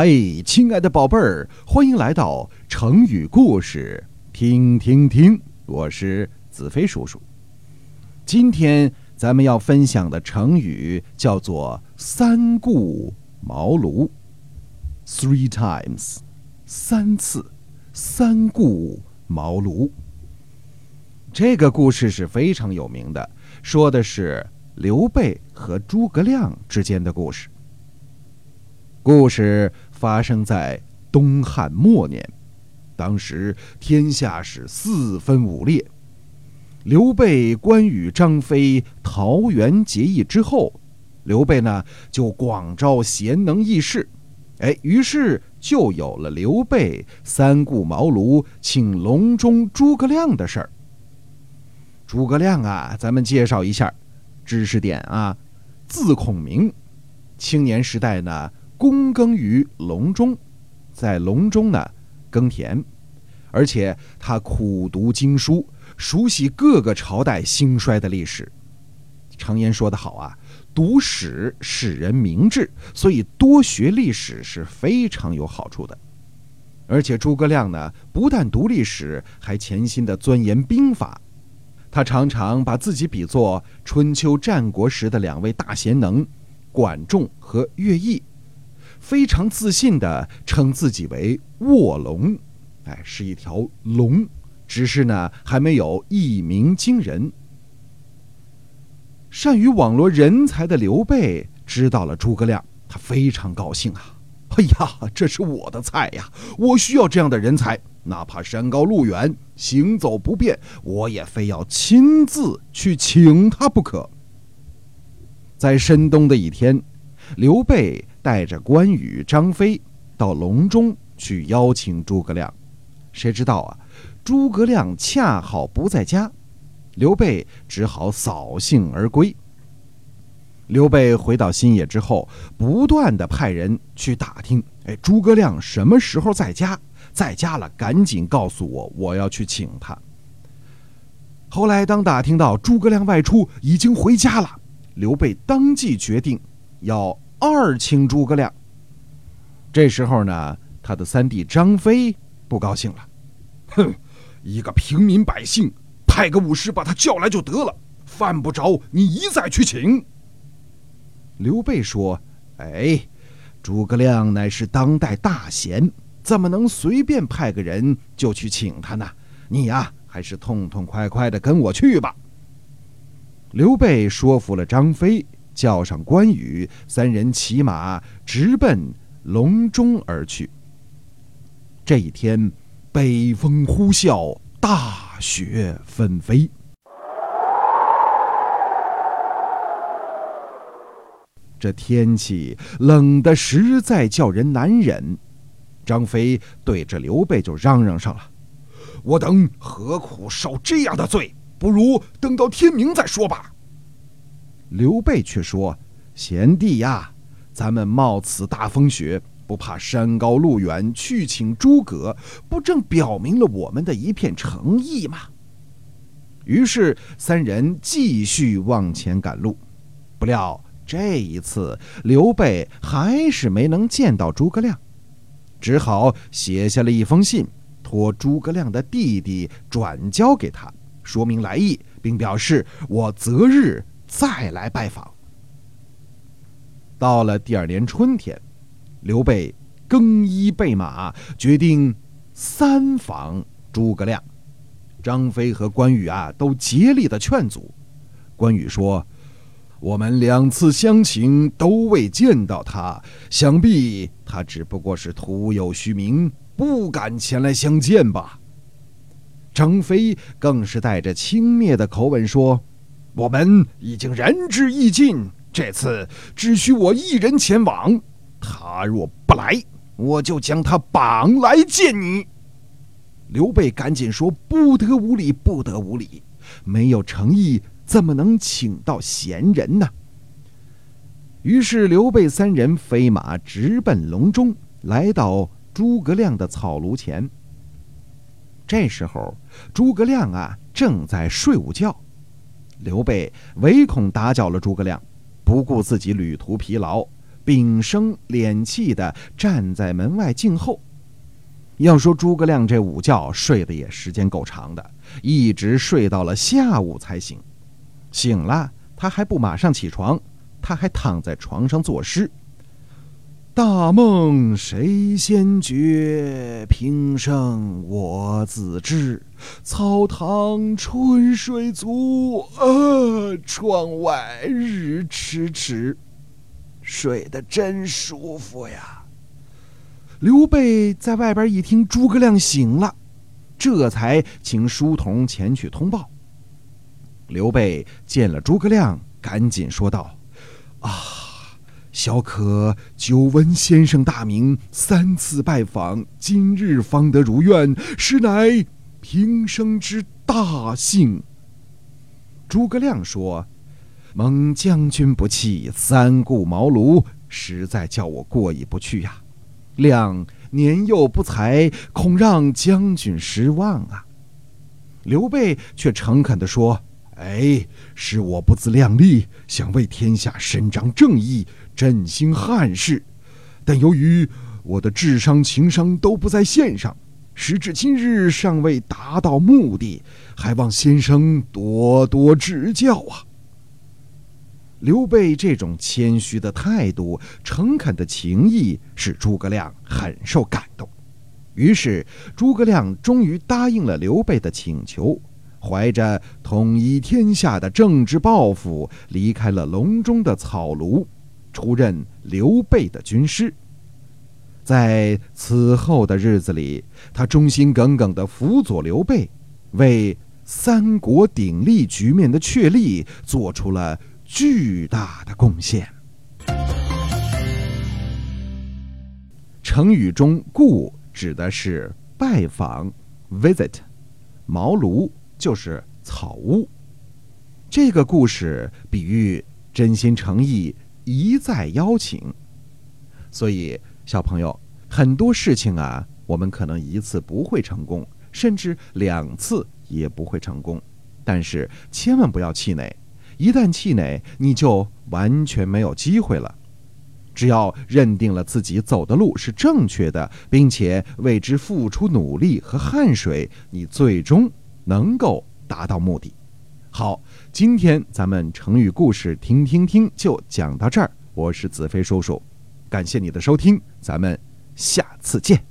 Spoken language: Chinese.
嘿，亲爱的宝贝儿，欢迎来到成语故事，听听听。我是子飞叔叔。今天咱们要分享的成语叫做“三顾茅庐 ”，three times，三次，三顾茅庐。这个故事是非常有名的，说的是刘备和诸葛亮之间的故事。故事发生在东汉末年，当时天下是四分五裂。刘备、关羽、张飞桃园结义之后，刘备呢就广招贤能义士，哎，于是就有了刘备三顾茅庐请隆中诸葛亮的事儿。诸葛亮啊，咱们介绍一下，知识点啊，字孔明，青年时代呢。躬耕于隆中，在隆中呢耕田，而且他苦读经书，熟悉各个朝代兴衰的历史。常言说得好啊，读史使人明智，所以多学历史是非常有好处的。而且诸葛亮呢，不但读历史，还潜心的钻研兵法。他常常把自己比作春秋战国时的两位大贤能管仲和乐毅。非常自信地称自己为卧龙，哎，是一条龙，只是呢还没有一鸣惊人。善于网罗人才的刘备知道了诸葛亮，他非常高兴啊！哎呀，这是我的菜呀！我需要这样的人才，哪怕山高路远，行走不便，我也非要亲自去请他不可。在深冬的一天，刘备。带着关羽、张飞到隆中去邀请诸葛亮，谁知道啊？诸葛亮恰好不在家，刘备只好扫兴而归。刘备回到新野之后，不断的派人去打听，哎，诸葛亮什么时候在家？在家了，赶紧告诉我，我要去请他。后来，当打听到诸葛亮外出已经回家了，刘备当即决定要。二请诸葛亮。这时候呢，他的三弟张飞不高兴了，哼，一个平民百姓，派个武士把他叫来就得了，犯不着你一再去请。刘备说：“哎，诸葛亮乃是当代大贤，怎么能随便派个人就去请他呢？你呀，还是痛痛快快的跟我去吧。”刘备说服了张飞。叫上关羽，三人骑马直奔隆中而去。这一天，北风呼啸，大雪纷飞。这天气冷的实在叫人难忍。张飞对着刘备就嚷嚷上了：“我等何苦受这样的罪？不如等到天明再说吧。”刘备却说：“贤弟呀，咱们冒此大风雪，不怕山高路远去请诸葛，不正表明了我们的一片诚意吗？”于是三人继续往前赶路。不料这一次，刘备还是没能见到诸葛亮，只好写下了一封信，托诸葛亮的弟弟转交给他，说明来意，并表示我择日。再来拜访。到了第二年春天，刘备更衣备马，决定三访诸葛亮。张飞和关羽啊，都竭力的劝阻。关羽说：“我们两次相请都未见到他，想必他只不过是徒有虚名，不敢前来相见吧。”张飞更是带着轻蔑的口吻说。我们已经仁至义尽，这次只需我一人前往。他若不来，我就将他绑来见你。刘备赶紧说：“不得无礼，不得无礼！没有诚意，怎么能请到贤人呢？”于是刘备三人飞马直奔隆中，来到诸葛亮的草庐前。这时候，诸葛亮啊正在睡午觉。刘备唯恐打搅了诸葛亮，不顾自己旅途疲劳，屏声敛气的站在门外静候。要说诸葛亮这午觉睡得也时间够长的，一直睡到了下午才醒。醒了，他还不马上起床，他还躺在床上作诗：“大梦谁先觉？平生我自知。草堂春水足，呃，窗外日迟迟。睡得真舒服呀。”刘备在外边一听诸葛亮醒了，这才请书童前去通报。刘备见了诸葛亮，赶紧说道：“啊，小可久闻先生大名，三次拜访，今日方得如愿，实乃平生之大幸。”诸葛亮说：“蒙将军不弃，三顾茅庐，实在叫我过意不去呀。”亮年幼不才，恐让将军失望啊。刘备却诚恳地说：“哎，是我不自量力，想为天下伸张正义，振兴汉室。但由于我的智商、情商都不在线上，时至今日尚未达到目的，还望先生多多指教啊。”刘备这种谦虚的态度、诚恳的情谊，使诸葛亮很受感动。于是，诸葛亮终于答应了刘备的请求，怀着统一天下的政治抱负，离开了隆中的草庐，出任刘备的军师。在此后的日子里，他忠心耿耿地辅佐刘备，为三国鼎立局面的确立做出了。巨大的贡献。成语中“故”指的是拜访 （visit），茅庐就是草屋。这个故事比喻真心诚意，一再邀请。所以，小朋友，很多事情啊，我们可能一次不会成功，甚至两次也不会成功，但是千万不要气馁。一旦气馁，你就完全没有机会了。只要认定了自己走的路是正确的，并且为之付出努力和汗水，你最终能够达到目的。好，今天咱们成语故事听听听就讲到这儿。我是子飞叔叔，感谢你的收听，咱们下次见。